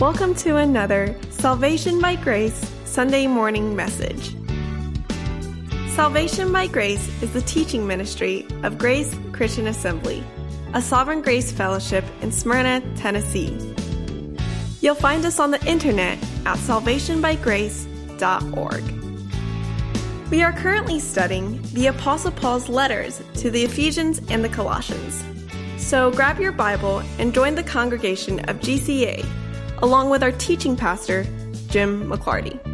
Welcome to another Salvation by Grace Sunday morning message. Salvation by Grace is the teaching ministry of Grace Christian Assembly, a Sovereign Grace Fellowship in Smyrna, Tennessee. You'll find us on the internet at salvationbygrace.org. We are currently studying the Apostle Paul's letters to the Ephesians and the Colossians. So grab your Bible and join the congregation of GCA, along with our teaching pastor, Jim McClarty.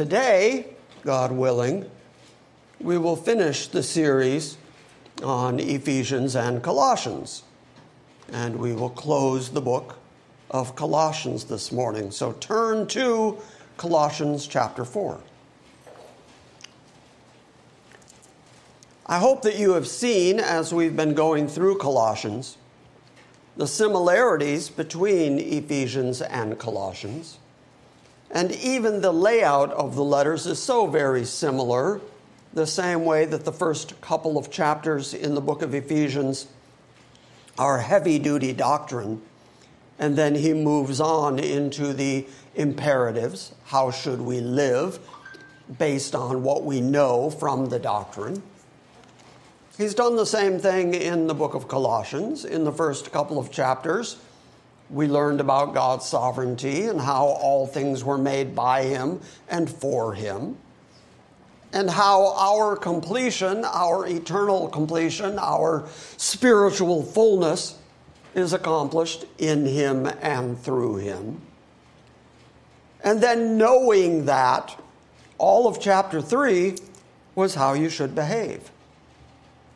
Today, God willing, we will finish the series on Ephesians and Colossians. And we will close the book of Colossians this morning. So turn to Colossians chapter 4. I hope that you have seen, as we've been going through Colossians, the similarities between Ephesians and Colossians. And even the layout of the letters is so very similar, the same way that the first couple of chapters in the book of Ephesians are heavy duty doctrine. And then he moves on into the imperatives. How should we live? based on what we know from the doctrine. He's done the same thing in the book of Colossians. In the first couple of chapters, we learned about God's sovereignty and how all things were made by Him and for Him, and how our completion, our eternal completion, our spiritual fullness is accomplished in Him and through Him. And then knowing that, all of chapter 3 was how you should behave,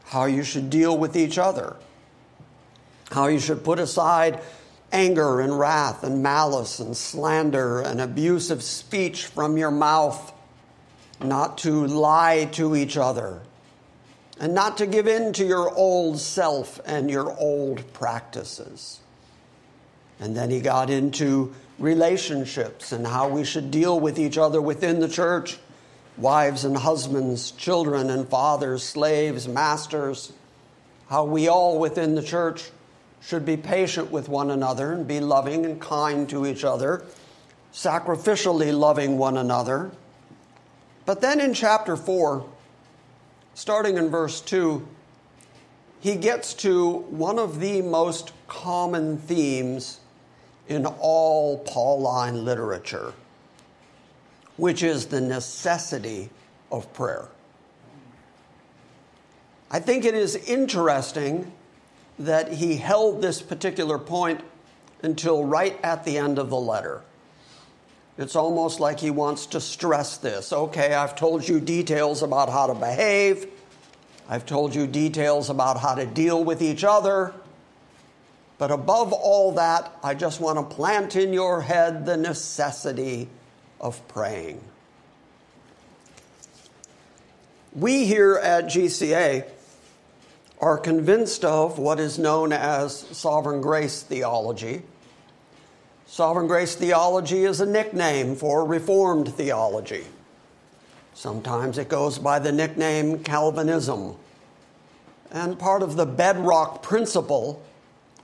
how you should deal with each other, how you should put aside anger and wrath and malice and slander and abusive speech from your mouth, not to lie to each other, and not to give in to your old self and your old practices. And then he got into relationships and how we should deal with each other within the church wives and husbands, children and fathers, slaves, masters, how we all within the church should be patient with one another and be loving and kind to each other, sacrificially loving one another. But then in chapter 4, starting in verse 2, he gets to one of the most common themes in all Pauline literature, which is the necessity of prayer. I think it is interesting that he held this particular point until right at the end of the letter. It's almost like he wants to stress this. Okay, I've told you details about how to behave. I've told you details about how to deal with each other. But above all that, I just want to plant in your head the necessity of praying. We here at GCA are convinced of what is known as sovereign grace theology. Sovereign grace theology is a nickname for Reformed theology. Sometimes it goes by the nickname Calvinism. And part of the bedrock principle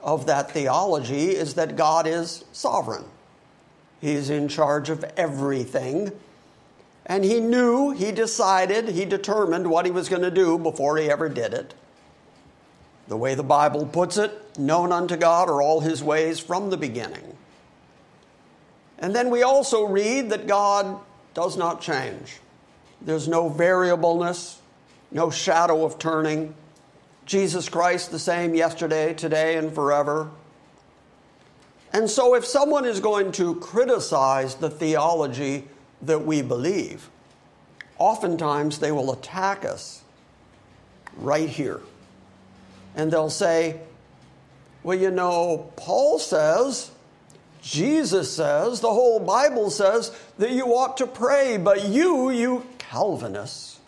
of that theology is that God is sovereign. He's in charge of everything. And he knew, he decided, he determined what he was going to do before he ever did it. The way the Bible puts it, known unto God are all his ways from the beginning. And then we also read that God does not change. There's no variableness, no shadow of turning. Jesus Christ the same yesterday, today, and forever. And so, if someone is going to criticize the theology that we believe, oftentimes they will attack us right here. And they'll say, Well, you know, Paul says, Jesus says, the whole Bible says that you ought to pray, but you, you Calvinists.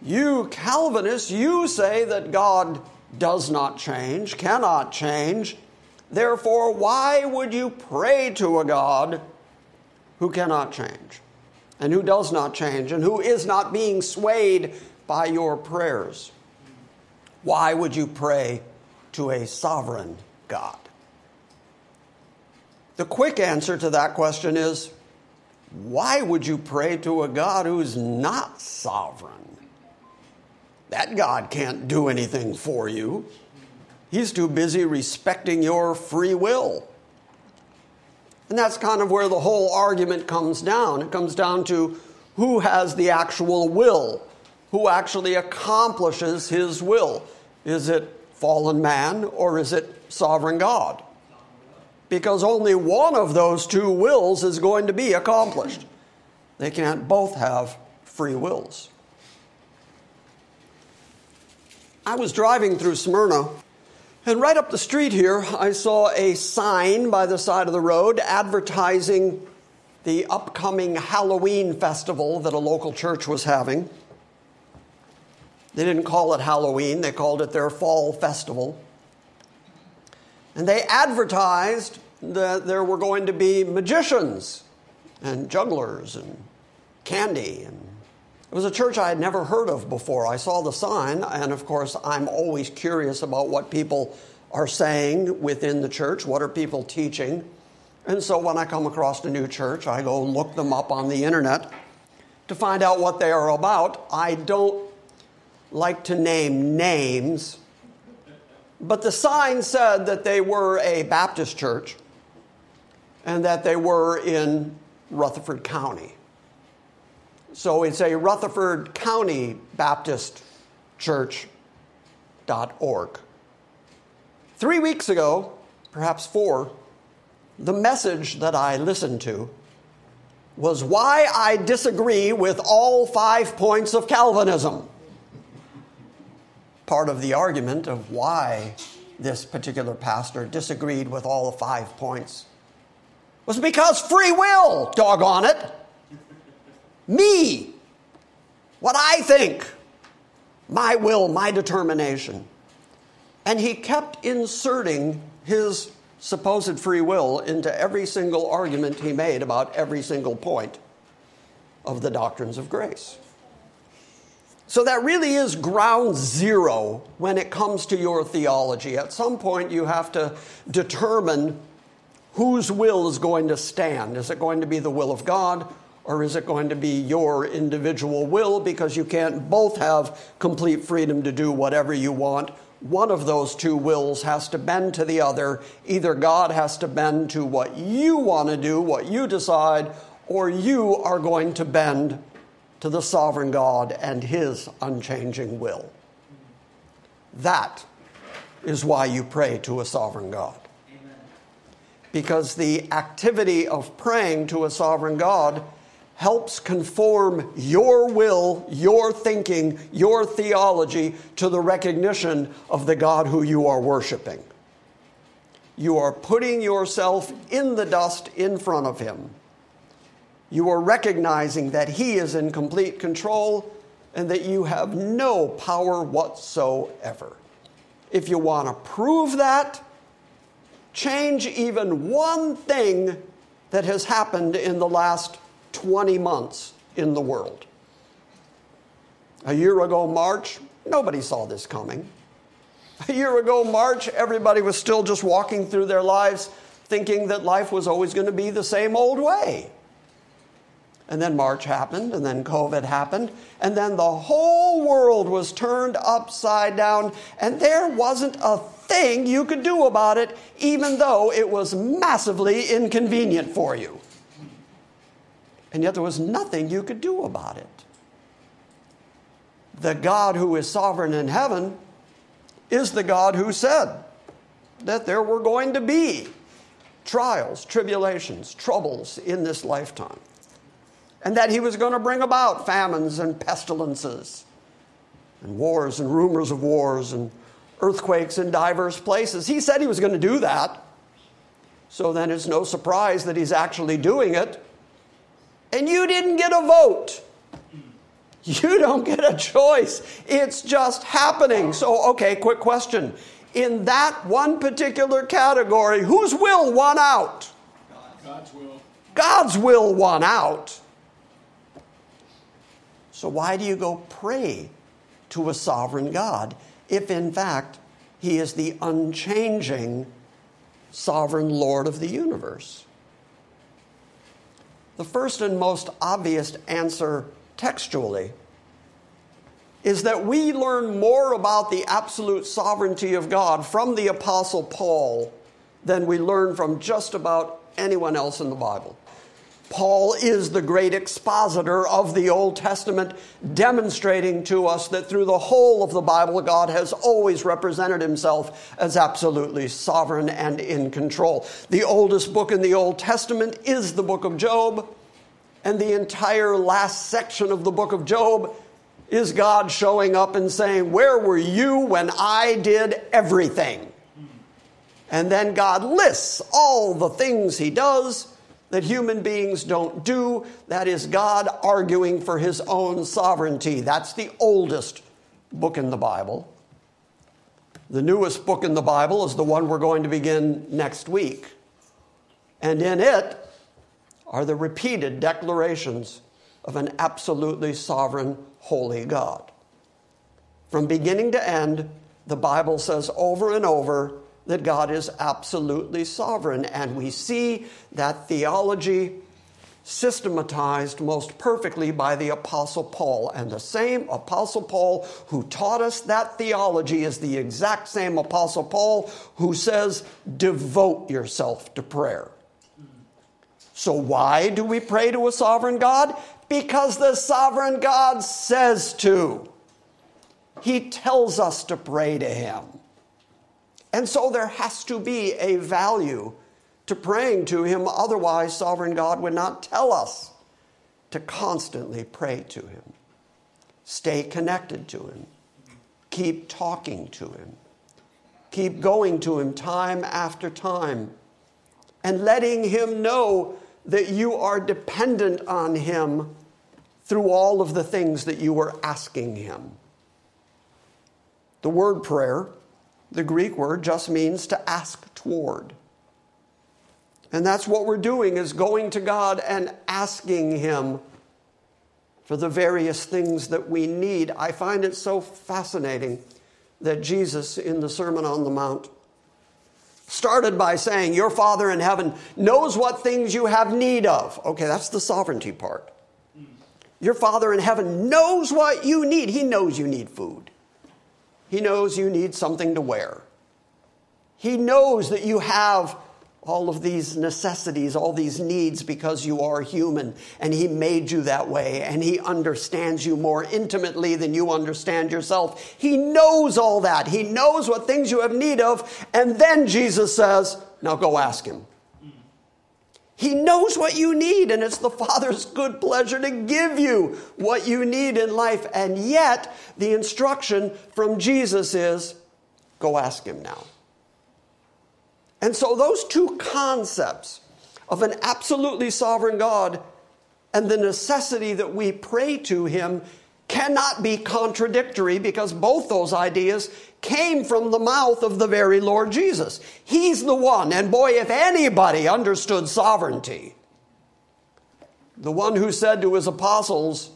You Calvinists, you say that God does not change, cannot change. Therefore, why would you pray to a God who cannot change and who does not change and who is not being swayed by your prayers? Why would you pray to a sovereign God? The quick answer to that question is why would you pray to a God who's not sovereign? That God can't do anything for you. He's too busy respecting your free will. And that's kind of where the whole argument comes down. It comes down to who has the actual will, who actually accomplishes his will. Is it fallen man or is it sovereign God? Because only one of those two wills is going to be accomplished. They can't both have free wills. I was driving through Smyrna, and right up the street here, I saw a sign by the side of the road advertising the upcoming Halloween festival that a local church was having. They didn't call it Halloween, they called it their fall festival. And they advertised that there were going to be magicians and jugglers and candy and it was a church I had never heard of before. I saw the sign, and of course, I'm always curious about what people are saying within the church. What are people teaching? And so when I come across a new church, I go look them up on the internet to find out what they are about. I don't like to name names, but the sign said that they were a Baptist church and that they were in Rutherford County. So it's a Rutherford County Baptist Church.org. Three weeks ago, perhaps four, the message that I listened to was why I disagree with all five points of Calvinism. Part of the argument of why this particular pastor disagreed with all the five points was because free will, doggone it. Me, what I think, my will, my determination. And he kept inserting his supposed free will into every single argument he made about every single point of the doctrines of grace. So that really is ground zero when it comes to your theology. At some point, you have to determine whose will is going to stand. Is it going to be the will of God or is it going to be your individual will? Because you can't both have complete freedom to do whatever you want. One of those two wills has to bend to the other. Either God has to bend to what you want to do, what you decide, or you are going to bend to the sovereign God and His unchanging will. That is why you pray to a sovereign God. Because the activity of praying to a sovereign God helps conform your will, your thinking, your theology to the recognition of the God who you are worshiping. You are putting yourself in the dust in front of Him. You are recognizing that He is in complete control and that you have no power whatsoever. If you want to prove that, change even one thing that has happened in the last 20 months in the world. A year ago, March, nobody saw this coming. A year ago, March, everybody was still just walking through their lives thinking that life was always going to be the same old way. And then March happened, and then COVID happened, and then the whole world was turned upside down, and there wasn't a thing you could do about it, even though it was massively inconvenient for you. And yet there was nothing you could do about it. The God who is sovereign in heaven is the God who said that there were going to be trials, tribulations, troubles in this lifetime. And that he was going to bring about famines and pestilences and wars and rumors of wars and earthquakes in diverse places. He said he was going to do that. So then it's no surprise that he's actually doing it and you didn't get a vote. You don't get a choice. It's just happening. So, okay, quick question. In that one particular category, whose will won out? God's will. God's will won out. So, why do you go pray to a sovereign God if, in fact, He is the unchanging sovereign Lord of the universe? The first and most obvious answer textually is that we learn more about the absolute sovereignty of God from the Apostle Paul than we learn from just about anyone else in the Bible. Paul is the great expositor of the Old Testament, demonstrating to us that through the whole of the Bible, God has always represented himself as absolutely sovereign and in control. The oldest book in the Old Testament is the book of Job, and the entire last section of the book of Job is God showing up and saying, Where were you when I did everything? And then God lists all the things he does that human beings don't do. That is God arguing for his own sovereignty. That's the oldest book in the Bible. The newest book in the Bible is the one we're going to begin next week. And in it are the repeated declarations of an absolutely sovereign, holy God. From beginning to end, the Bible says over and over that God is absolutely sovereign. And we see that theology systematized most perfectly by the Apostle Paul. And the same Apostle Paul who taught us that theology is the exact same Apostle Paul who says, devote yourself to prayer. So, why do we pray to a sovereign God? Because the sovereign God says to. He tells us to pray to Him. And so there has to be a value to praying to Him. Otherwise, sovereign God would not tell us to constantly pray to Him. Stay connected to Him. Keep talking to Him. Keep going to Him time after time and letting Him know that you are dependent on Him through all of the things that you are asking Him. The word prayer, the Greek word, just means to ask toward. And that's what we're doing is going to God and asking him for the various things that we need. I find it so fascinating that Jesus in the Sermon on the Mount started by saying, Your Father in heaven knows what things you have need of. Okay, that's the sovereignty part. Your Father in heaven knows what you need. He knows you need food. He knows you need something to wear. He knows that you have all of these necessities, all these needs because you are human and He made you that way and He understands you more intimately than you understand yourself. He knows all that. He knows what things you have need of. And then Jesus says, Now go ask Him. He knows what you need, and it's the Father's good pleasure to give you what you need in life. And yet, the instruction from Jesus is go ask Him now. And so, those two concepts of an absolutely sovereign God and the necessity that we pray to Him cannot be contradictory because both those ideas came from the mouth of the very Lord Jesus. He's the one, and boy, if anybody understood sovereignty, the one who said to his apostles,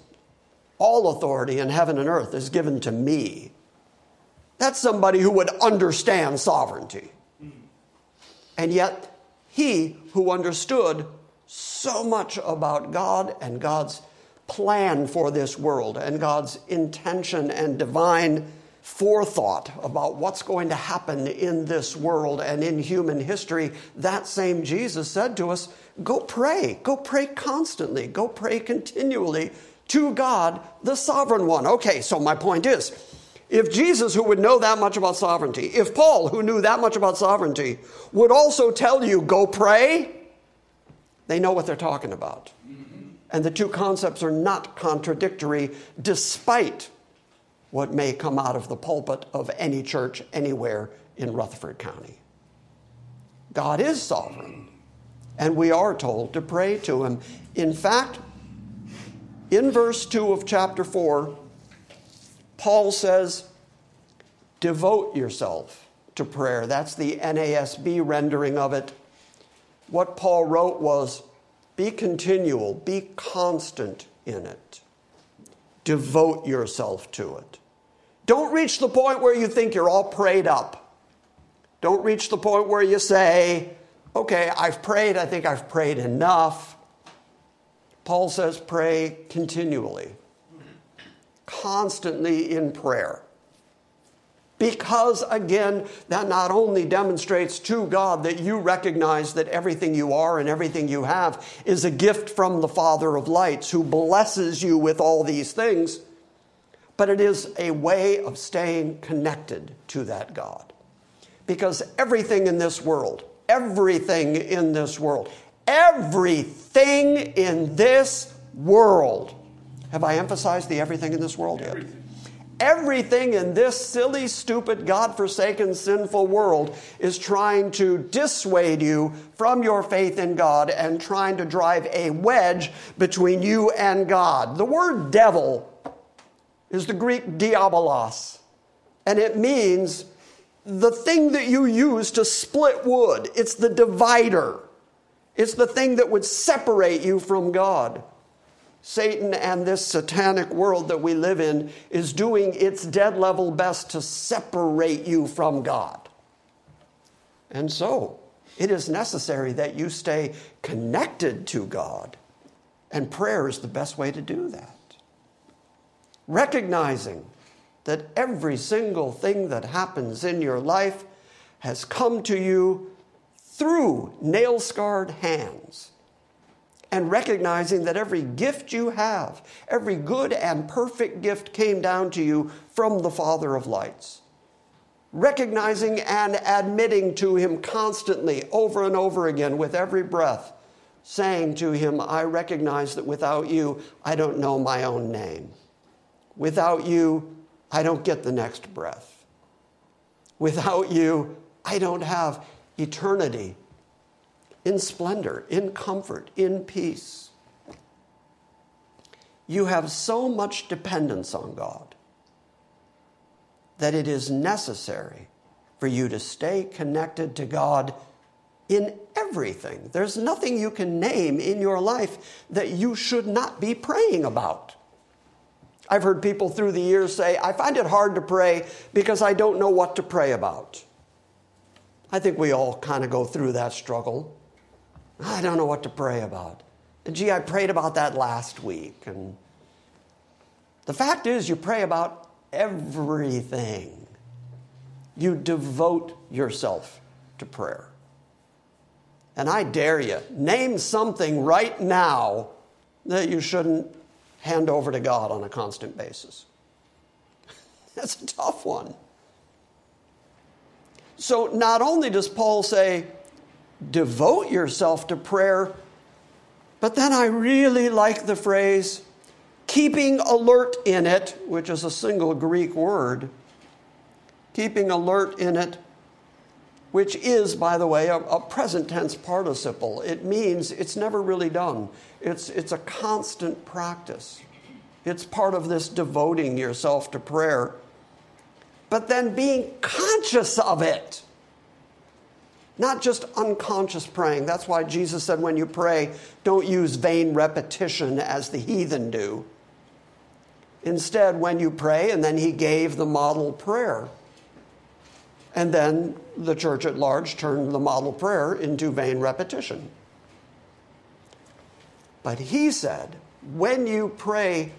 All authority in heaven and earth is given to me. That's somebody who would understand sovereignty. And yet, he who understood so much about God and God's plan for this world and God's intention and divine forethought about what's going to happen in this world and in human history, that same Jesus said to us, Go pray. Go pray constantly. Go pray continually to God, the sovereign one. Okay, so my point is if Jesus, who would know that much about sovereignty, if Paul, who knew that much about sovereignty, would also tell you, go pray, they know what they're talking about. And the two concepts are not contradictory, despite what may come out of the pulpit of any church anywhere in Rutherford County. God is sovereign, and we are told to pray to Him. In fact, in verse 2 of chapter 4, Paul says, devote yourself to prayer. That's the NASB rendering of it. What Paul wrote was, be continual, be constant in it. Devote yourself to it. Don't reach the point where you think you're all prayed up. Don't reach the point where you say, okay, I've prayed, I think I've prayed enough. Paul says, pray continually constantly in prayer. Because again, that not only demonstrates to God that you recognize that everything you are and everything you have is a gift from the Father of lights who blesses you with all these things, but it is a way of staying connected to that God. Because everything in this world, everything in this world, everything in this world have I emphasized the everything in this world yet? Everything. everything in this silly, stupid, God forsaken, sinful world is trying to dissuade you from your faith in God and trying to drive a wedge between you and God. The word devil is the Greek diabolos, and it means the thing that you use to split wood. It's the divider. It's the thing that would separate you from God. Satan and this satanic world that we live in is doing its dead level best to separate you from God. And so, it is necessary that you stay connected to God. And prayer is the best way to do that. Recognizing that every single thing that happens in your life has come to you through nail scarred hands. And recognizing that every gift you have, every good and perfect gift came down to you from the Father of lights recognizing and admitting to Him constantly, over and over again, with every breath, saying to Him, I recognize that without you, I don't know my own name. Without you, I don't get the next breath. Without you, I don't have eternity in splendor, in comfort, in peace. You have so much dependence on God that it is necessary for you to stay connected to God in everything. There's nothing you can name in your life that you should not be praying about. I've heard people through the years say, I find it hard to pray because I don't know what to pray about. I think we all kind of go through that struggle. I don't know what to pray about. And gee, I prayed about that last week. And the fact is, you pray about everything. You devote yourself to prayer. And I dare you, name something right now that you shouldn't hand over to God on a constant basis. That's a tough one. So, not only does Paul say, devote yourself to prayer, but then I really like the phrase, keeping alert in it, which is a single Greek word, keeping alert in it, which is, by the way, a, a, present tense participle. It means it's never really done, it's, it's a constant practice. It's part of this devoting yourself to prayer. But then being conscious of it. Not just unconscious praying. That's why Jesus said when you pray, don't use vain repetition as the heathen do. Instead, when you pray, and then he gave the model prayer. And then the church at large turned the model prayer into vain repetition. But he said, when you pray,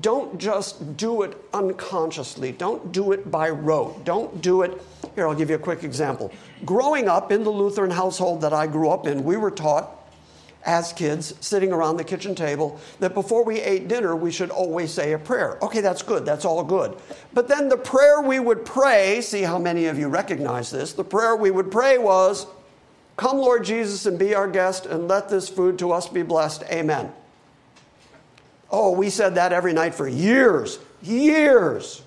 don't just do it unconsciously. Don't do it by rote. Don't do it. Here, I'll give you a quick example. Growing up in the Lutheran household that I grew up in, we were taught as kids sitting around the kitchen table that before we ate dinner, we should always say a prayer. Okay, that's good. That's all good. But then the prayer we would pray, see how many of you recognize this, the prayer we would pray was, Come, Lord Jesus, and be our guest, and let this food to us be blessed. Amen. Oh, we said that every night for years, years.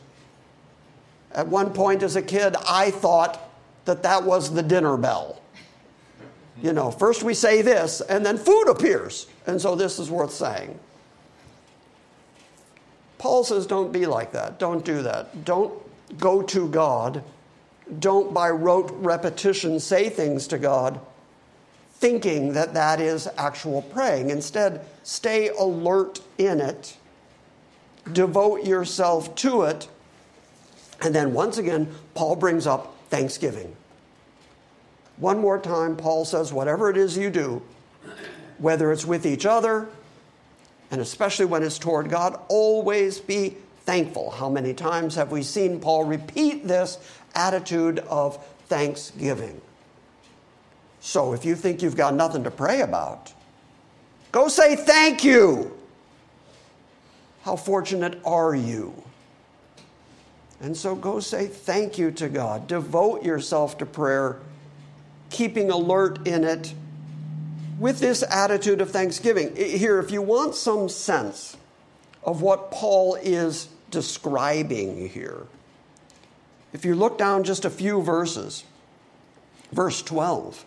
At one point as a kid, I thought that that was the dinner bell. You know, first we say this, and then food appears. And so this is worth saying. Paul says, don't be like that. Don't do that. Don't go to God. Don't, by rote repetition, say things to God thinking that that is actual praying. Instead, stay alert in it, devote yourself to it. And then once again, Paul brings up thanksgiving. One more time, Paul says, whatever it is you do, whether it's with each other, and especially when it's toward God, always be thankful. How many times have we seen Paul repeat this attitude of thanksgiving? So if you think you've got nothing to pray about, go say thank you. How fortunate are you? And so go say thank you to God. Devote yourself to prayer keeping alert in it with this attitude of thanksgiving. Here, if you want some sense of what Paul is describing here, if you look down just a few verses, verse 12,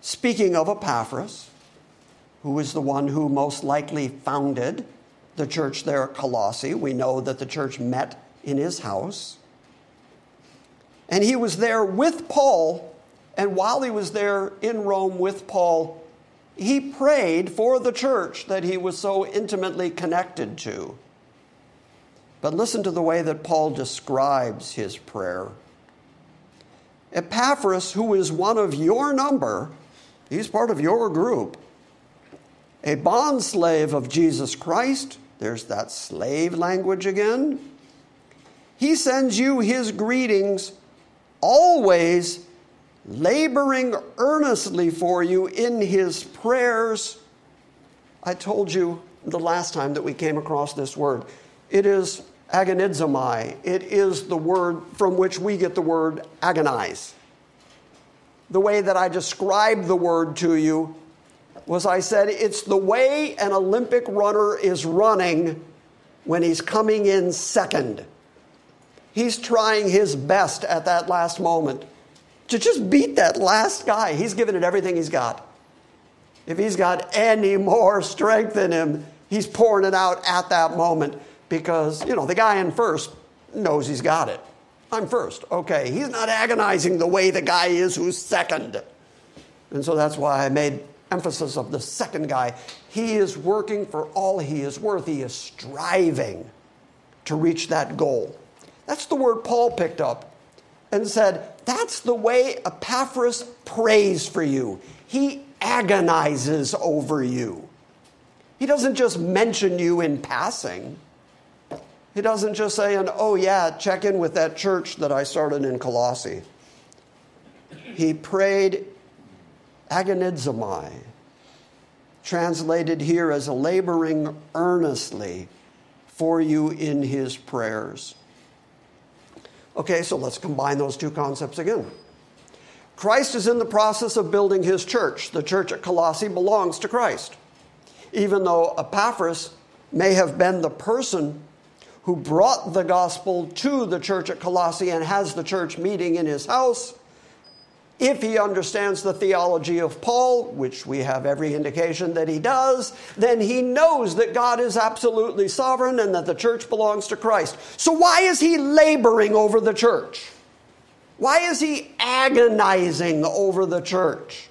speaking of Epaphras, who is the one who most likely founded the church there at Colossae, we know that the church met in his house. And he was there with Paul. And while he was there in Rome with Paul, he prayed for the church that he was so intimately connected to. But listen to the way that Paul describes his prayer. Epaphras, who is one of your number, he's part of your group, a bondslave of Jesus Christ, there's that slave language again. He sends you his greetings, always laboring earnestly for you in his prayers. I told you the last time that we came across this word. It is agonizomai. It is the word from which we get the word agonize. The way that I described the word to you was I said it's the way an Olympic runner is running when he's coming in second. He's trying his best at that last moment to just beat that last guy. He's given it everything he's got. If he's got any more strength in him, he's pouring it out at that moment because, you know, the guy in first knows he's got it. I'm first. Okay. He's not agonizing the way the guy is who's second. And so that's why I made emphasis of the second guy. He is working for all he is worth. He is striving to reach that goal. That's the word Paul picked up and said, That's the way Epaphras prays for you. He agonizes over you. He doesn't just mention you in passing. He doesn't just say, and oh yeah, check in with that church that I started in Colossae. He prayed agonizomai, translated here as laboring earnestly for you in his prayers. Okay, so let's combine those two concepts again. Christ is in the process of building his church. The church at Colossae belongs to Christ. Even though Epaphras may have been the person who brought the gospel to the church at Colossae and has the church meeting in his house, if he understands the theology of Paul, which we have every indication that he does, then he knows that God is absolutely sovereign and that the church belongs to Christ. So, why is he laboring over the church? Why is he agonizing over the church?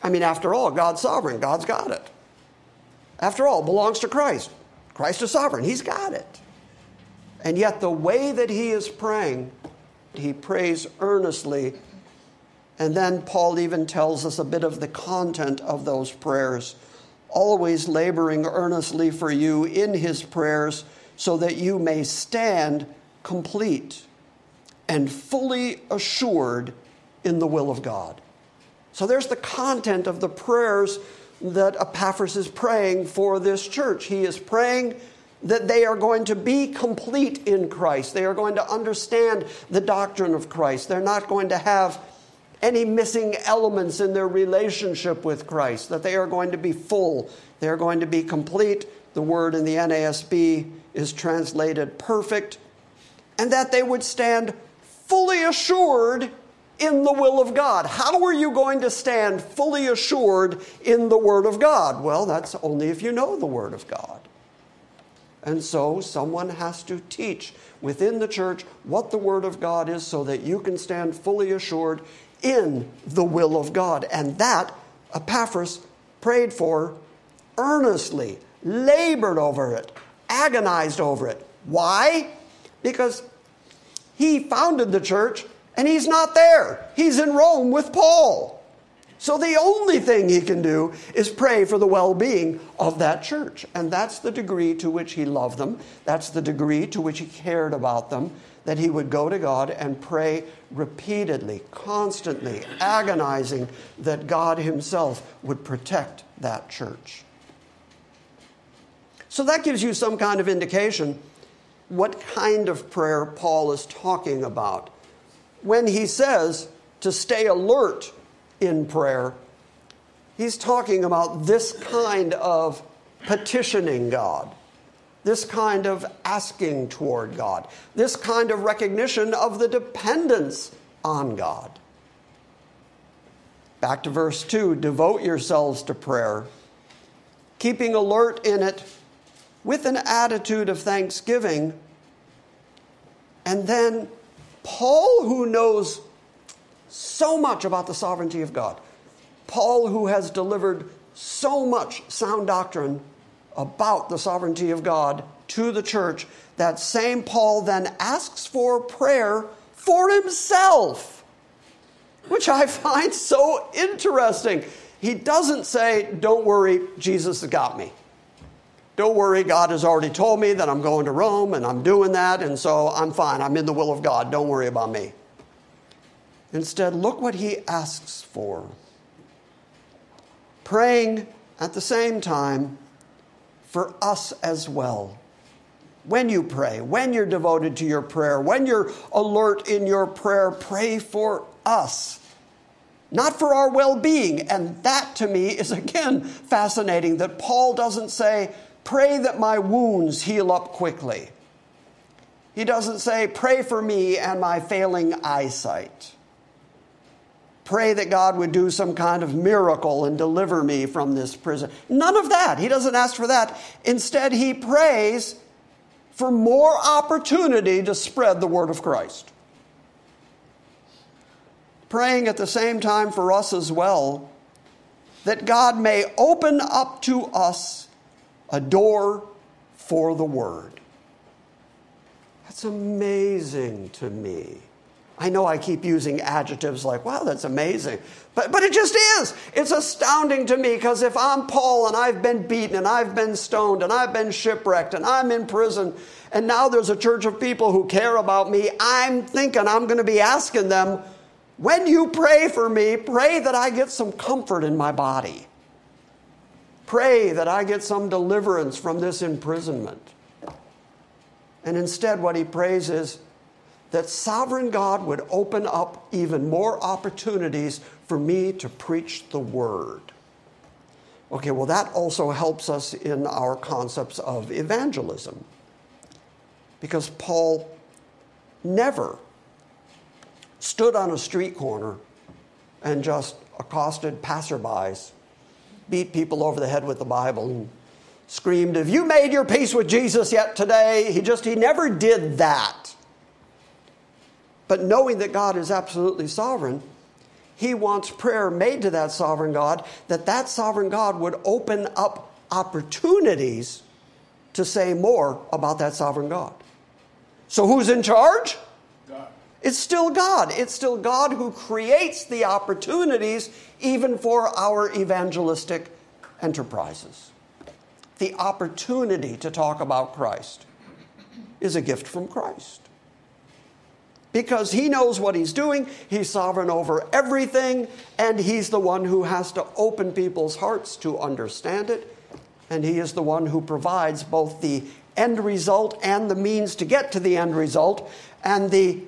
I mean, after all, God's sovereign, God's got it. After all, belongs to Christ. Christ is sovereign, he's got it. And yet, the way that he is praying, he prays earnestly and then Paul even tells us a bit of the content of those prayers, always laboring earnestly for you in his prayers so that you may stand complete and fully assured in the will of God. So there's the content of the prayers that Epaphras is praying for this church. He is praying that they are going to be complete in Christ. They are going to understand the doctrine of Christ. They're not going to have any missing elements in their relationship with Christ, that they are going to be full, they are going to be complete. The word in the NASB is translated perfect, and that they would stand fully assured in the will of God. How are you going to stand fully assured in the Word of God? Well, that's only if you know the Word of God. And so someone has to teach within the church what the Word of God is so that you can stand fully assured in the will of God. And that Epaphras prayed for earnestly, labored over it, agonized over it. Why? Because he founded the church and he's not there. He's in Rome with Paul. So the only thing he can do is pray for the well being of that church. And that's the degree to which he loved them. That's the degree to which he cared about them that he would go to God and pray repeatedly, constantly, agonizing that God himself would protect that church. So that gives you some kind of indication what kind of prayer Paul is talking about. When he says to stay alert in prayer, he's talking about this kind of petitioning God this kind of asking toward God, this kind of recognition of the dependence on God. Back to verse 2 devote yourselves to prayer, keeping alert in it with an attitude of thanksgiving. And then Paul, who knows so much about the sovereignty of God, Paul, who has delivered so much sound doctrine about the sovereignty of God to the church, that same Paul then asks for prayer for himself. which I find so interesting. He doesn't say, Don't worry, Jesus has got me. Don't worry, God has already told me that I'm going to Rome and I'm doing that, and so I'm fine. I'm in the will of God. Don't worry about me. Instead, look what he asks for praying at the same time for us as well. When you pray, when you're devoted to your prayer, when you're alert in your prayer, pray for us, not for our well being. And that to me is again fascinating that Paul doesn't say, Pray that my wounds heal up quickly. He doesn't say, Pray for me and my failing eyesight. Pray that God would do some kind of miracle and deliver me from this prison. None of that. He doesn't ask for that. Instead, he prays for more opportunity to spread the word of Christ. Praying at the same time for us as well, that God may open up to us a door for the word. That's amazing to me. I know I keep using adjectives like, wow, that's amazing. But, but it just is. It's astounding to me because if I'm Paul and I've been beaten and I've been stoned and I've been shipwrecked and I'm in prison and now there's a church of people who care about me, I'm thinking I'm going to be asking them, when you pray for me, pray that I get some comfort in my body. Pray that I get some deliverance from this imprisonment. And instead, what he prays is, that sovereign God would open up even more opportunities for me to preach the word. Okay, well, that also helps us in our concepts of evangelism. Because Paul never stood on a street corner and just accosted passerbys, beat people over the head with the Bible, and screamed, Have you made your peace with Jesus yet today? He just, he never did that. But knowing that God is absolutely sovereign, he wants prayer made to that sovereign God, that that sovereign God would open up opportunities to say more about that sovereign God. So who's in charge? God. It's still God. It's still God who creates the opportunities even for our evangelistic enterprises. The opportunity to talk about Christ is a gift from Christ because he knows what he's doing. He's sovereign over everything, and he's the one who has to open people's hearts to understand it. And he is the one who provides both the end result and the means to get to the end result. And the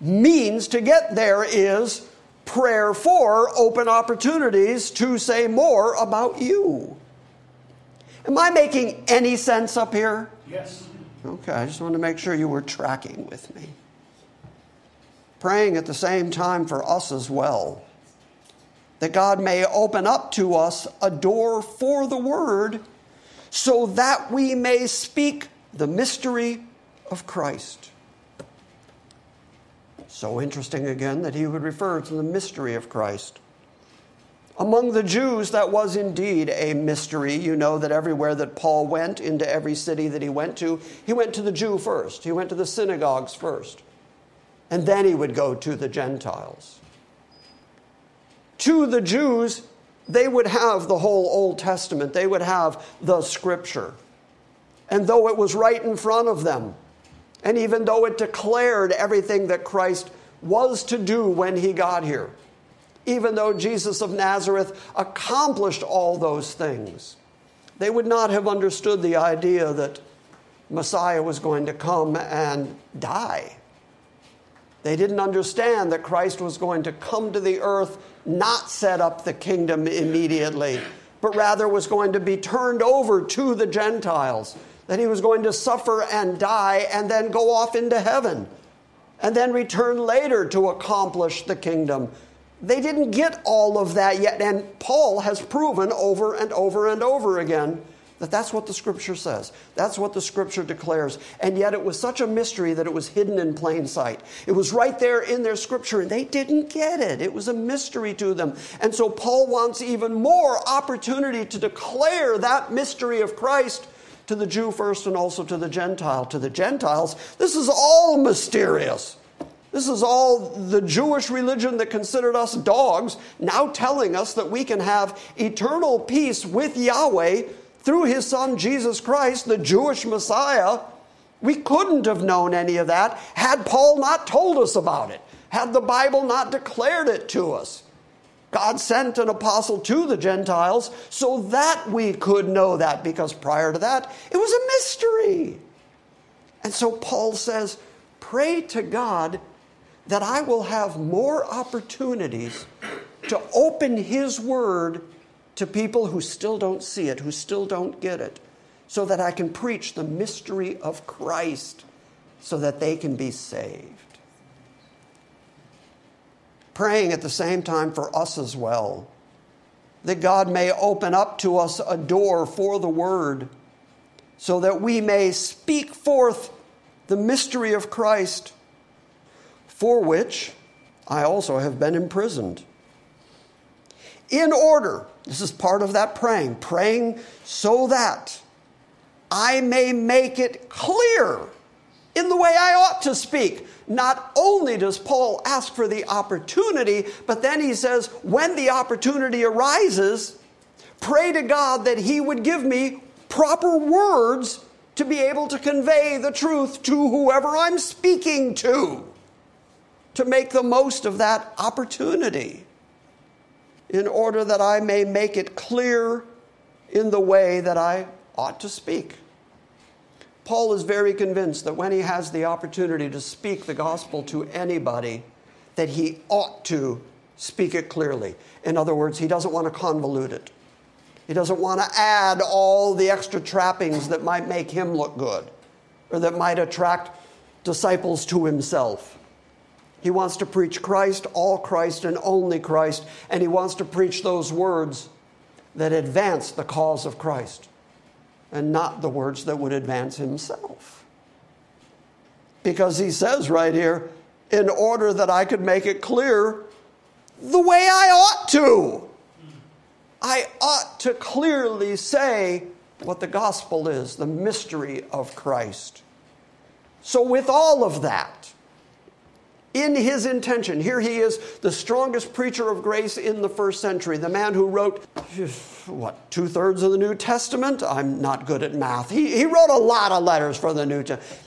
means to get there is prayer for open opportunities to say more about you. Am I making any sense up here? Yes. Okay, I just wanted to make sure you were tracking with me praying at the same time for us as well. That God may open up to us a door for the word so that we may speak the mystery of Christ. So interesting again that he would refer to the mystery of Christ. Among the Jews, that was indeed a mystery. You know that everywhere that Paul went, into every city that he went to, he went to the Jew first. He went to the synagogues first and then he would go to the Gentiles. To the Jews, they would have the whole Old Testament, they would have the scripture. And though it was right in front of them, and even though it declared everything that Christ was to do when he got here, even though Jesus of Nazareth accomplished all those things, they would not have understood the idea that Messiah was going to come and die they didn't understand that Christ was going to come to the earth, not set up the kingdom immediately, but rather was going to be turned over to the Gentiles, that he was going to suffer and die and then go off into heaven, and then return later to accomplish the kingdom. They didn't get all of that yet, and Paul has proven over and over and over again that that's what the scripture says. That's what the scripture declares. And yet it was such a mystery that it was hidden in plain sight. It was right there in their scripture and they didn't get it. It was a mystery to them. And so Paul wants even more opportunity to declare that mystery of Christ to the Jew first and also to the Gentile. To the Gentiles, this is all mysterious. This is all the Jewish religion that considered us dogs, now telling us that we can have eternal peace with Yahweh through his son Jesus Christ, the Jewish Messiah. We couldn't have known any of that had Paul not told us about it, had the Bible not declared it to us. God sent an apostle to the Gentiles so that we could know that, because prior to that, it was a mystery. And so Paul says, Pray to God that I will have more opportunities to open His Word to people who still don't see it, who still don't get it, so that I can preach the mystery of Christ so that they can be saved. Praying at the same time for us as well, that God may open up to us a door for the Word so that we may speak forth the mystery of Christ for which I also have been imprisoned. In order, this is part of that praying, praying so that I may make it clear in the way I ought to speak. Not only does Paul ask for the opportunity, but then he says, when the opportunity arises, pray to God that he would give me proper words to be able to convey the truth to whoever I'm speaking to to make the most of that opportunity in order that I may make it clear in the way that I ought to speak. Paul is very convinced that when he has the opportunity to speak the gospel to anybody, that he ought to speak it clearly. In other words, he doesn't want to convolute it. He doesn't want to add all the extra trappings that might make him look good or that might attract disciples to himself. He wants to preach Christ, all Christ, and only Christ. And he wants to preach those words that advance the cause of Christ and not the words that would advance himself. Because he says right here, in order that I could make it clear the way I ought to. I ought to clearly say what the gospel is, the mystery of Christ. So, with all of that, in his intention. Here he is, the strongest preacher of grace in the first century, the man who wrote, what, two thirds of the New Testament? I'm not good at math. He, he wrote a lot of letters for the New Testament.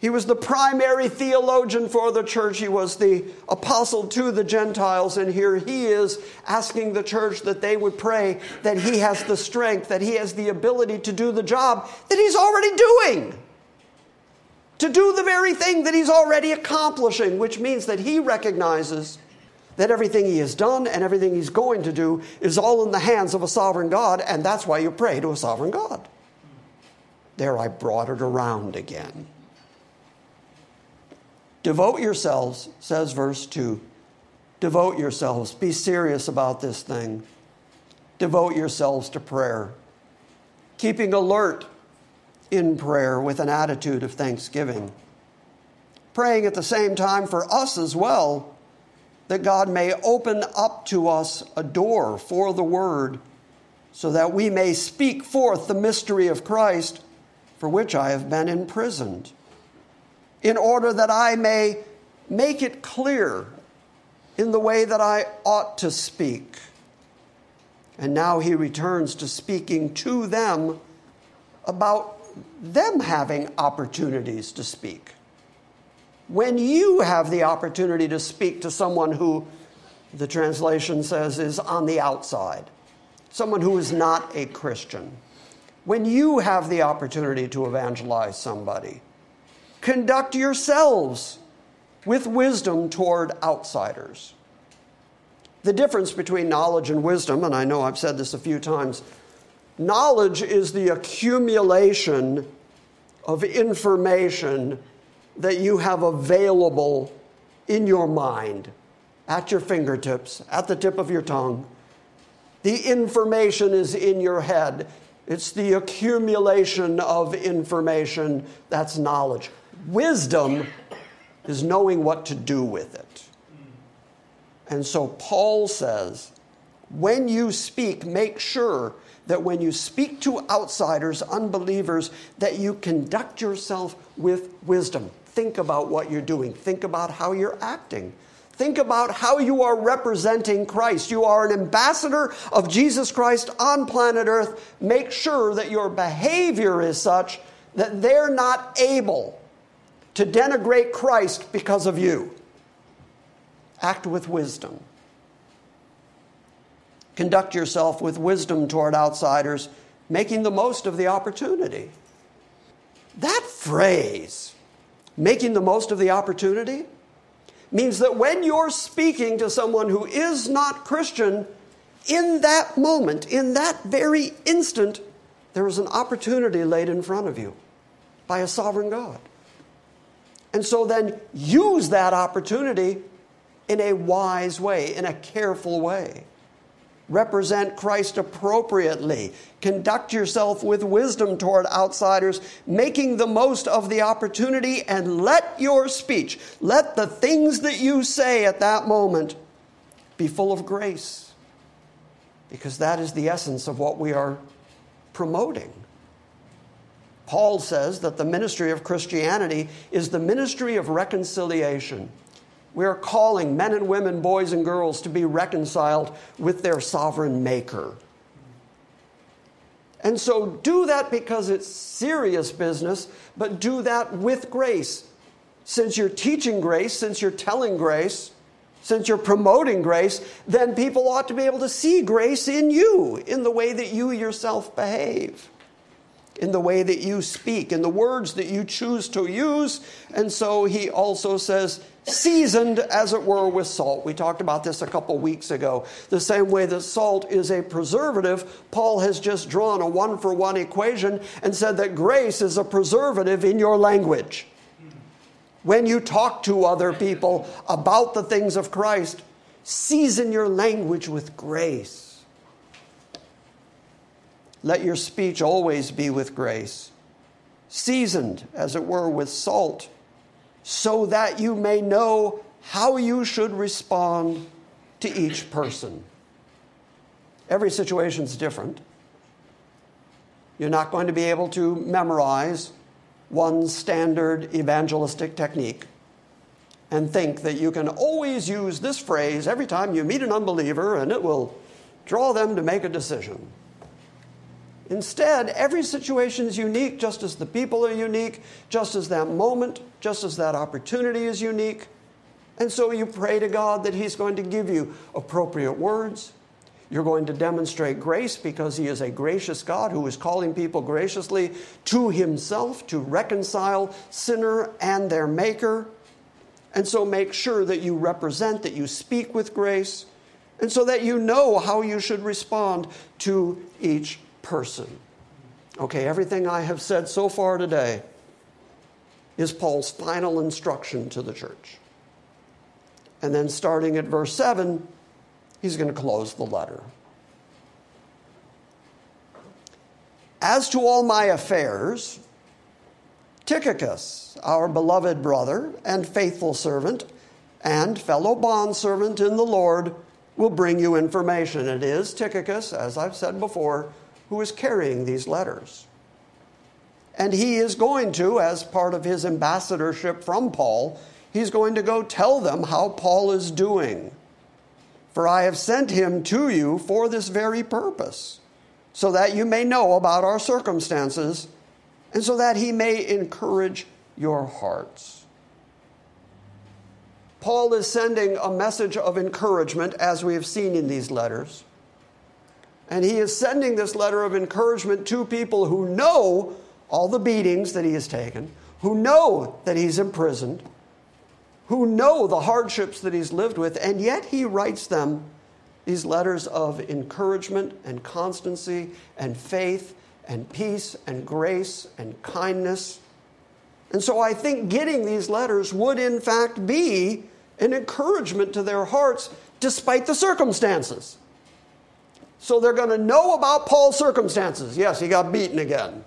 He was the primary theologian for the church. He was the apostle to the Gentiles. And here he is asking the church that they would pray that he has the strength, that he has the ability to do the job that he's already doing to do the very thing that he's already accomplishing, which means that he recognizes that everything he has done and everything he's going to do is all in the hands of a sovereign God, and that's why you pray to a sovereign God. There, I brought it around again. Devote yourselves, says verse 2. Devote yourselves. Be serious about this thing. Devote yourselves to prayer. Keeping alert in prayer with an attitude of thanksgiving. Praying at the same time for us as well, that God may open up to us a door for the Word, so that we may speak forth the mystery of Christ, for which I have been imprisoned, in order that I may make it clear in the way that I ought to speak. And now he returns to speaking to them about them having opportunities to speak. When you have the opportunity to speak to someone who, the translation says, is on the outside, someone who is not a Christian, when you have the opportunity to evangelize somebody, conduct yourselves with wisdom toward outsiders. The difference between knowledge and wisdom, and I know I've said this a few times, Knowledge is the accumulation of information that you have available in your mind, at your fingertips, at the tip of your tongue. The information is in your head. It's the accumulation of information that's knowledge. Wisdom is knowing what to do with it. And so Paul says, when you speak, make sure that when you speak to outsiders, unbelievers, that you conduct yourself with wisdom. think about what you're doing, think about how you're acting. Think about how you are representing Christ. You are an ambassador of Jesus Christ on planet Earth. Make sure that your behavior is such that they're not able to denigrate Christ because of you. Act with wisdom. Conduct yourself with wisdom toward outsiders, making the most of the opportunity. That phrase, making the most of the opportunity, means that when you're speaking to someone who is not Christian, in that moment, in that very instant, there is an opportunity laid in front of you by a sovereign God. And so then use that opportunity in a wise way, in a careful way represent Christ appropriately, conduct yourself with wisdom toward outsiders, making the most of the opportunity, and let your speech, let the things that you say at that moment be full of grace. Because that is the essence of what we are promoting. Paul says that the ministry of Christianity is the ministry of reconciliation. We are calling men and women, boys and girls, to be reconciled with their sovereign maker. And so do that because it's serious business, but do that with grace. Since you're teaching grace, since you're telling grace, since you're promoting grace, then people ought to be able to see grace in you, in the way that you yourself behave, in the way that you speak, in the words that you choose to use. And so he also says, seasoned, as it were, with salt. We talked about this a couple weeks ago. The same way that salt is a preservative, Paul has just drawn a one for one equation and said that grace is a preservative in your language. When you talk to other people about the things of Christ, season your language with grace. Let your speech always be with grace, seasoned, as it were, with salt so that you may know how you should respond to each person. Every situation is different. You're not going to be able to memorize one standard evangelistic technique and think that you can always use this phrase every time you meet an unbeliever and it will draw them to make a decision. Instead, every situation is unique, just as the people are unique, just as that moment, just as that opportunity is unique. And so you pray to God that He's going to give you appropriate words. You're going to demonstrate grace because He is a gracious God who is calling people graciously to Himself to reconcile sinner and their Maker. And so make sure that you represent, that you speak with grace, and so that you know how you should respond to each person. Okay, everything I have said so far today is Paul's final instruction to the church. And then starting at verse 7, he's going to close the letter. As to all my affairs, Tychicus, our beloved brother and faithful servant and fellow bondservant in the Lord, will bring you information. It is Tychicus, as I've said before, who is carrying these letters. And he is going to, as part of his ambassadorship from Paul, he's going to go tell them how Paul is doing. For I have sent him to you for this very purpose, so that you may know about our circumstances, and so that he may encourage your hearts. Paul is sending a message of encouragement, as we have seen in these letters. And he is sending this letter of encouragement to people who know all the beatings that he has taken, who know that he's imprisoned, who know the hardships that he's lived with, and yet he writes them these letters of encouragement and constancy and faith and peace and grace and kindness. And so I think getting these letters would, in fact, be an encouragement to their hearts despite the circumstances. So they're going to know about Paul's circumstances. Yes, he got beaten again.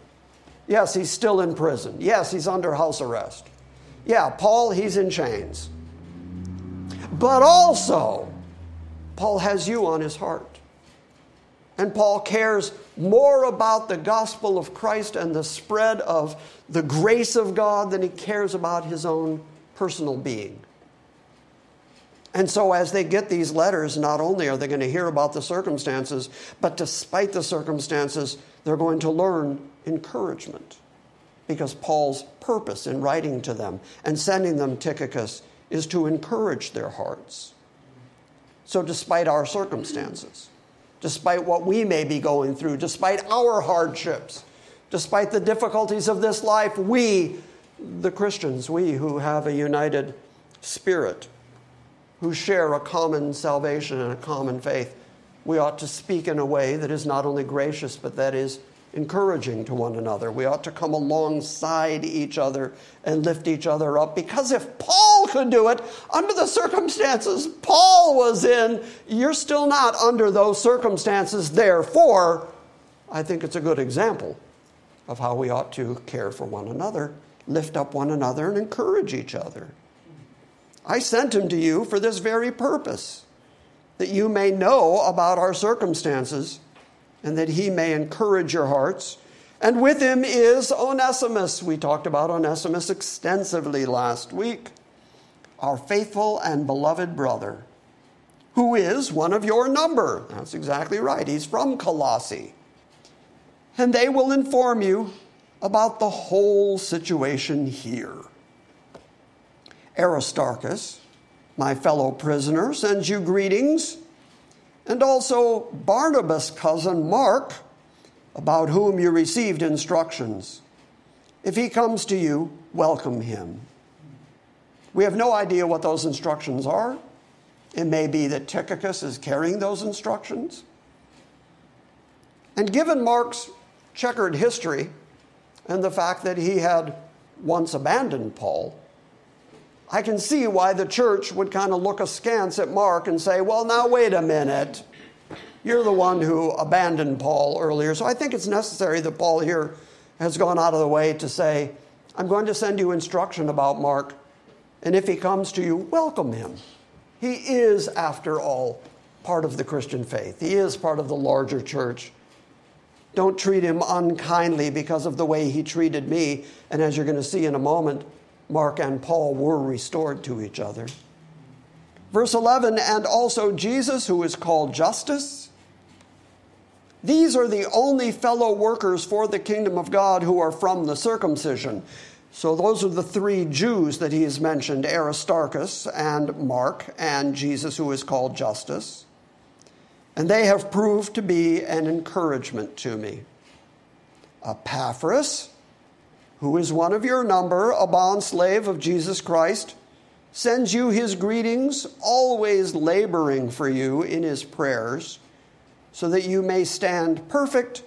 Yes, he's still in prison. Yes, he's under house arrest. Yeah, Paul, he's in chains. But also, Paul has you on his heart. And Paul cares more about the gospel of Christ and the spread of the grace of God than he cares about his own personal being. And so, as they get these letters, not only are they going to hear about the circumstances, but despite the circumstances, they're going to learn encouragement. Because Paul's purpose in writing to them and sending them Tychicus is to encourage their hearts. So, despite our circumstances, despite what we may be going through, despite our hardships, despite the difficulties of this life, we, the Christians, we who have a united spirit, who share a common salvation and a common faith, we ought to speak in a way that is not only gracious, but that is encouraging to one another. We ought to come alongside each other and lift each other up because if Paul could do it under the circumstances Paul was in, you're still not under those circumstances. Therefore, I think it's a good example of how we ought to care for one another, lift up one another, and encourage each other. I sent him to you for this very purpose, that you may know about our circumstances and that he may encourage your hearts. And with him is Onesimus. We talked about Onesimus extensively last week, our faithful and beloved brother, who is one of your number. That's exactly right. He's from Colossae. And they will inform you about the whole situation here. Aristarchus, my fellow prisoner, sends you greetings, and also Barnabas' cousin Mark, about whom you received instructions. If he comes to you, welcome him. We have no idea what those instructions are. It may be that Tychicus is carrying those instructions. And given Mark's checkered history and the fact that he had once abandoned Paul, I can see why the church would kind of look askance at Mark and say, well, now wait a minute. You're the one who abandoned Paul earlier. So I think it's necessary that Paul here has gone out of the way to say, I'm going to send you instruction about Mark. And if he comes to you, welcome him. He is, after all, part of the Christian faith, he is part of the larger church. Don't treat him unkindly because of the way he treated me. And as you're going to see in a moment, Mark and Paul were restored to each other. Verse 11, and also Jesus, who is called Justus. These are the only fellow workers for the kingdom of God who are from the circumcision. So those are the three Jews that he has mentioned Aristarchus and Mark and Jesus, who is called Justus. And they have proved to be an encouragement to me. Epaphras, who is one of your number, a bond slave of Jesus Christ, sends you his greetings, always laboring for you in his prayers, so that you may stand perfect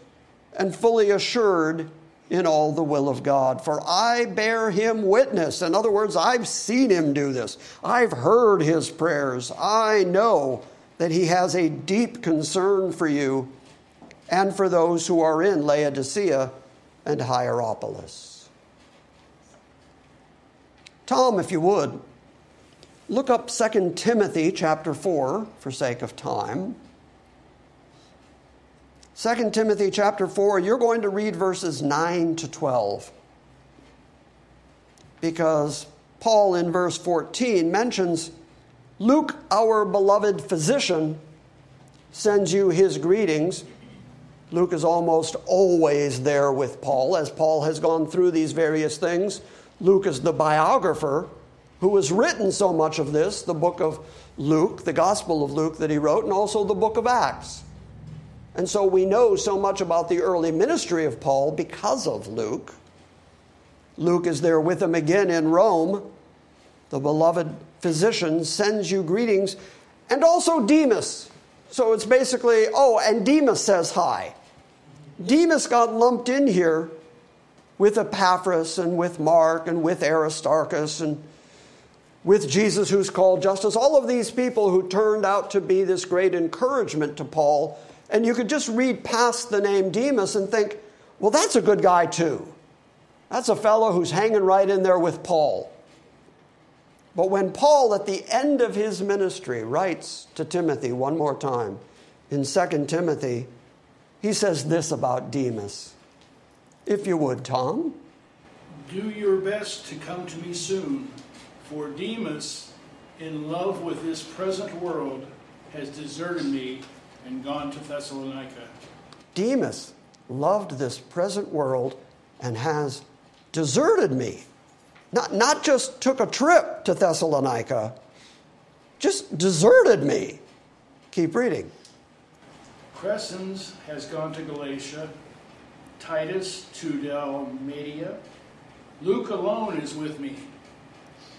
and fully assured in all the will of God. For I bear him witness. In other words, I've seen him do this, I've heard his prayers. I know that he has a deep concern for you and for those who are in Laodicea and Hierapolis. Tom, if you would, look up 2 Timothy chapter 4 for sake of time. 2 Timothy chapter 4, you're going to read verses 9 to 12. Because Paul in verse 14 mentions Luke, our beloved physician, sends you his greetings. Luke is almost always there with Paul as Paul has gone through these various things. Luke is the biographer who has written so much of this the book of Luke, the Gospel of Luke that he wrote, and also the book of Acts. And so we know so much about the early ministry of Paul because of Luke. Luke is there with him again in Rome. The beloved physician sends you greetings, and also Demas. So it's basically, oh, and Demas says hi. Demas got lumped in here with Epaphras and with Mark and with Aristarchus and with Jesus, who's called Justus, all of these people who turned out to be this great encouragement to Paul. And you could just read past the name Demas and think, well, that's a good guy too. That's a fellow who's hanging right in there with Paul. But when Paul, at the end of his ministry, writes to Timothy one more time in 2 Timothy, he says this about Demas. If you would, Tom. Do your best to come to me soon, for Demas, in love with this present world, has deserted me and gone to Thessalonica. Demas loved this present world and has deserted me. Not, not just took a trip to Thessalonica, just deserted me. Keep reading. Crescens has gone to Galatia, Titus to Dalmatia. Luke alone is with me.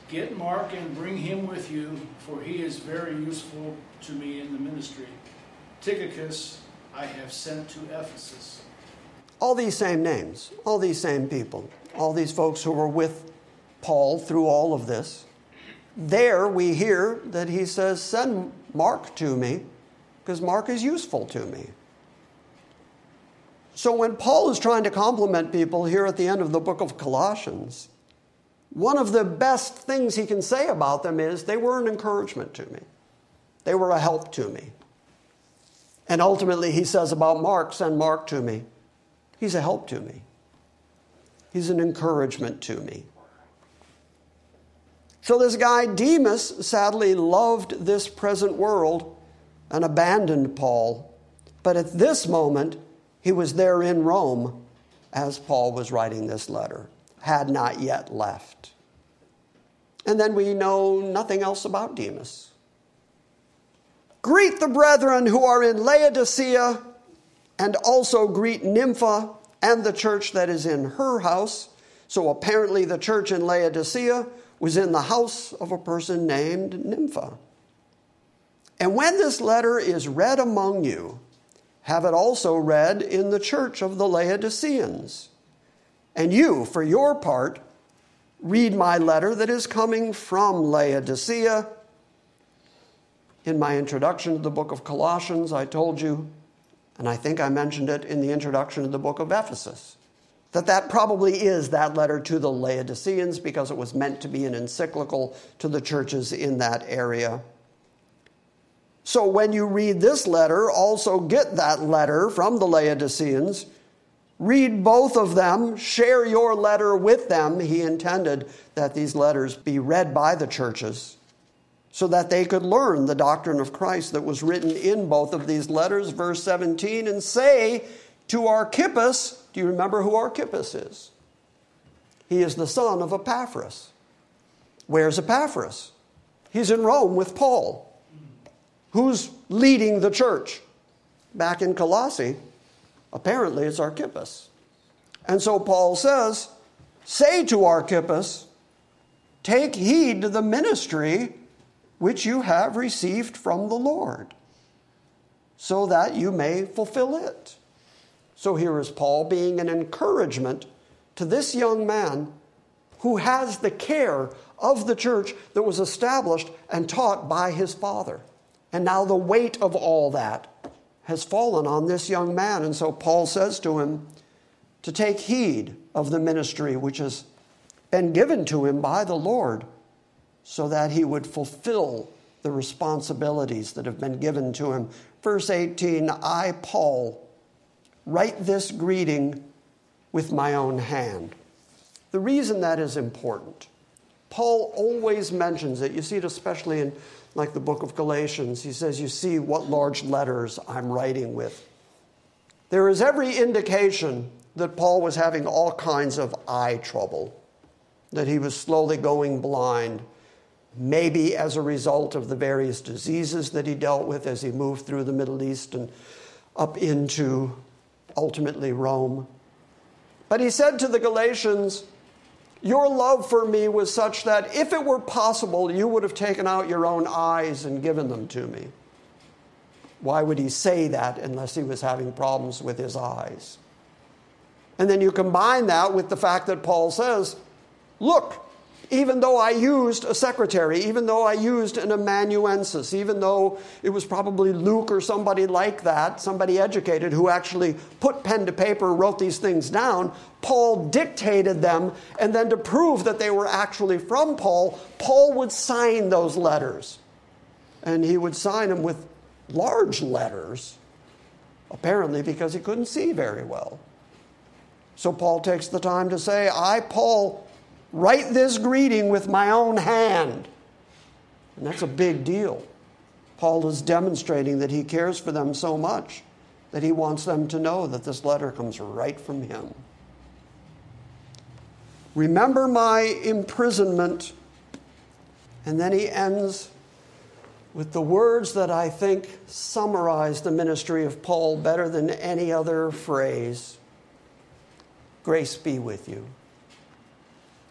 Get Mark and bring him with you, for he is very useful to me in the ministry. Tychicus I have sent to Ephesus. All these same names, all these same people, all these folks who were with Paul through all of this. There we hear that he says, Send Mark to me, because Mark is useful to me. So when Paul is trying to compliment people here at the end of the book of Colossians, one of the best things he can say about them is they were an encouragement to me. They were a help to me. And ultimately, he says about Mark, send Mark to me. He's a help to me, he's an encouragement to me. So, this guy, Demas, sadly loved this present world and abandoned Paul. But at this moment, he was there in Rome as Paul was writing this letter, had not yet left. And then we know nothing else about Demas. Greet the brethren who are in Laodicea, and also greet Nympha and the church that is in her house. So apparently, the church in Laodicea was in the house of a person named Nympha. And when this letter is read among you, have it also read in the church of the Laodiceans. And you, for your part, read my letter that is coming from Laodicea. In my introduction to the book of Colossians, I told you, and I think I mentioned it in the introduction to the book of Ephesus, that that probably is that letter to the Laodiceans because it was meant to be an encyclical to the churches in that area. So when you read this letter, also get that letter from the Laodiceans. Read both of them, share your letter with them. He intended that these letters be read by the churches so that they could learn the doctrine of Christ that was written in both of these letters, verse 17, and say to Archippus, do you remember who Archippus is? He is the son of Epaphras. Where's Epaphras? He's in Rome with Paul. Who's leading the church? Back in Colossae, apparently it's Archippus. And so Paul says, Say to Archippus, take heed to the ministry which you have received from the Lord, so that you may fulfill it. So here is Paul being an encouragement to this young man who has the care of the church that was established and taught by his father. And now the weight of all that has fallen on this young man. And so Paul says to him to take heed of the ministry which has been given to him by the Lord so that he would fulfill the responsibilities that have been given to him. Verse 18 I, Paul, write this greeting with my own hand. The reason that is important, Paul always mentions it. You see it especially in like the book of Galatians. He says, You see what large letters I'm writing with. There is every indication that Paul was having all kinds of eye trouble, that he was slowly going blind, maybe as a result of the various diseases that he dealt with as he moved through the Middle East and up into ultimately Rome. But he said to the Galatians, your love for me was such that if it were possible, you would have taken out your own eyes and given them to me. Why would he say that unless he was having problems with his eyes? And then you combine that with the fact that Paul says, Look, even though I used a secretary, even though I used an amanuensis, even though it was probably Luke or somebody like that, somebody educated who actually put pen to paper, wrote these things down, Paul dictated them, and then to prove that they were actually from Paul, Paul would sign those letters. And he would sign them with large letters. apparently because he couldn't see very well. So Paul takes the time to say, I, Paul, write this greeting with my own hand. And that's a big deal. Paul is demonstrating that he cares for them so much that he wants them to know that this letter comes right from him. Remember my imprisonment. And then he ends with the words that I think summarize the ministry of Paul better than any other phrase Grace be with you.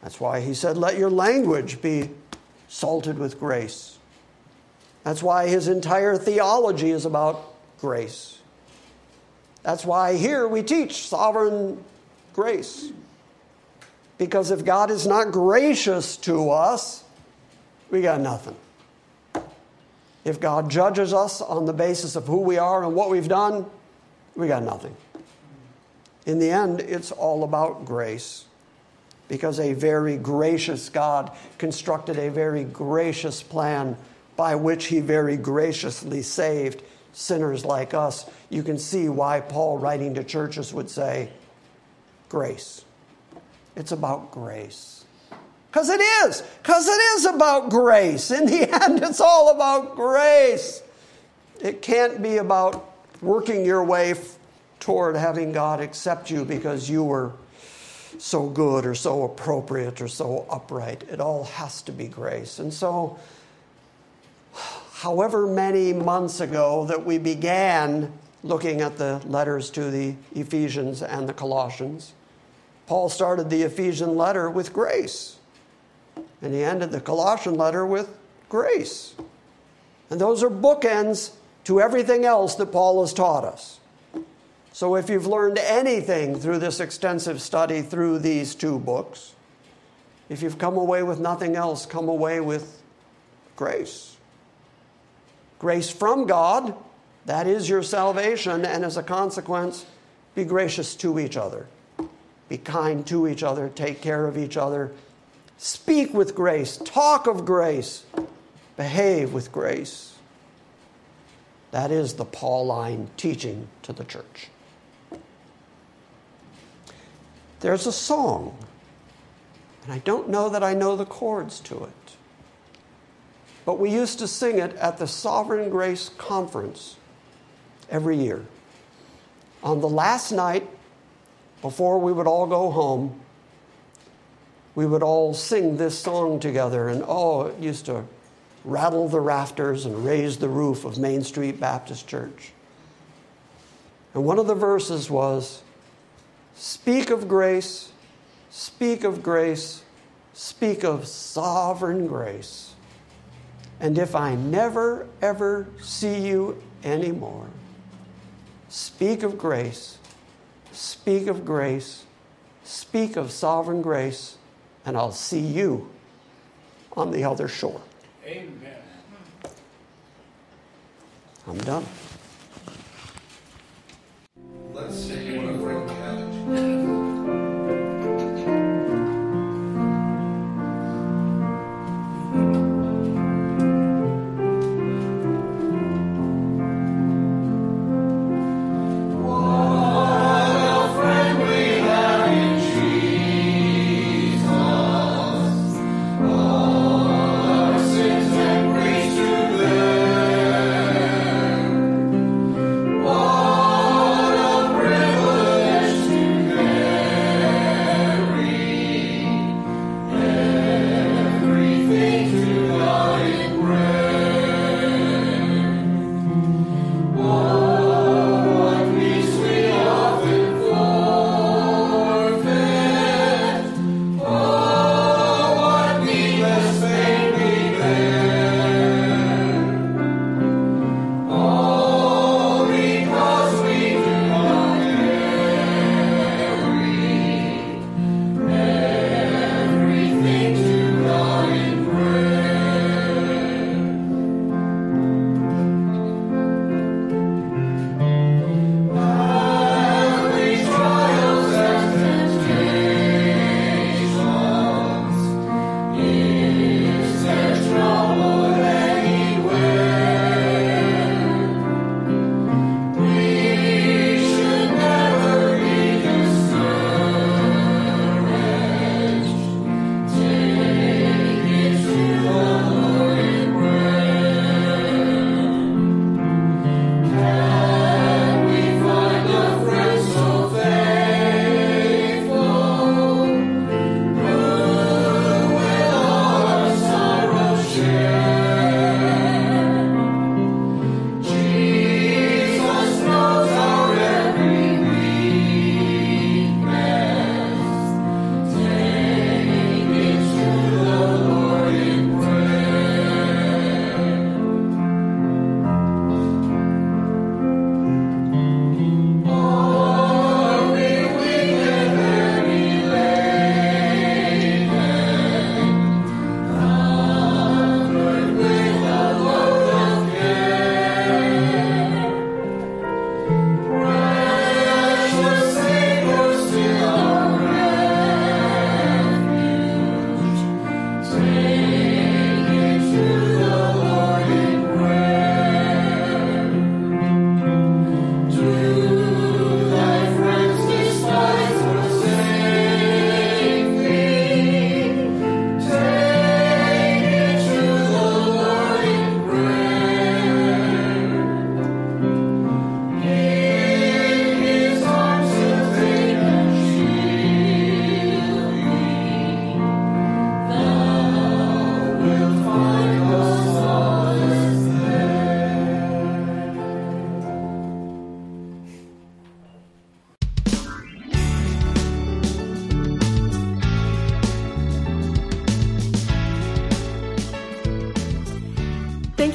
That's why he said, Let your language be salted with grace. That's why his entire theology is about grace. That's why here we teach sovereign grace. Because if God is not gracious to us, we got nothing. If God judges us on the basis of who we are and what we've done, we got nothing. In the end, it's all about grace. Because a very gracious God constructed a very gracious plan by which he very graciously saved sinners like us. You can see why Paul, writing to churches, would say, Grace. It's about grace. Because it is. Because it is about grace. In the end, it's all about grace. It can't be about working your way toward having God accept you because you were so good or so appropriate or so upright. It all has to be grace. And so, however many months ago that we began looking at the letters to the Ephesians and the Colossians, Paul started the Ephesian letter with grace, and he ended the Colossian letter with grace. And those are bookends to everything else that Paul has taught us. So, if you've learned anything through this extensive study through these two books, if you've come away with nothing else, come away with grace. Grace from God, that is your salvation, and as a consequence, be gracious to each other. Be kind to each other, take care of each other, speak with grace, talk of grace, behave with grace. That is the Pauline teaching to the church. There's a song, and I don't know that I know the chords to it, but we used to sing it at the Sovereign Grace Conference every year. On the last night before we would all go home, we would all sing this song together, and oh, it used to rattle the rafters and raise the roof of Main Street Baptist Church. And one of the verses was Speak of grace, speak of grace, speak of sovereign grace. And if I never, ever see you anymore, speak of grace, Speak of grace, speak of sovereign grace, and I'll see you on the other shore. Amen. I'm done. Let's see what a friend 음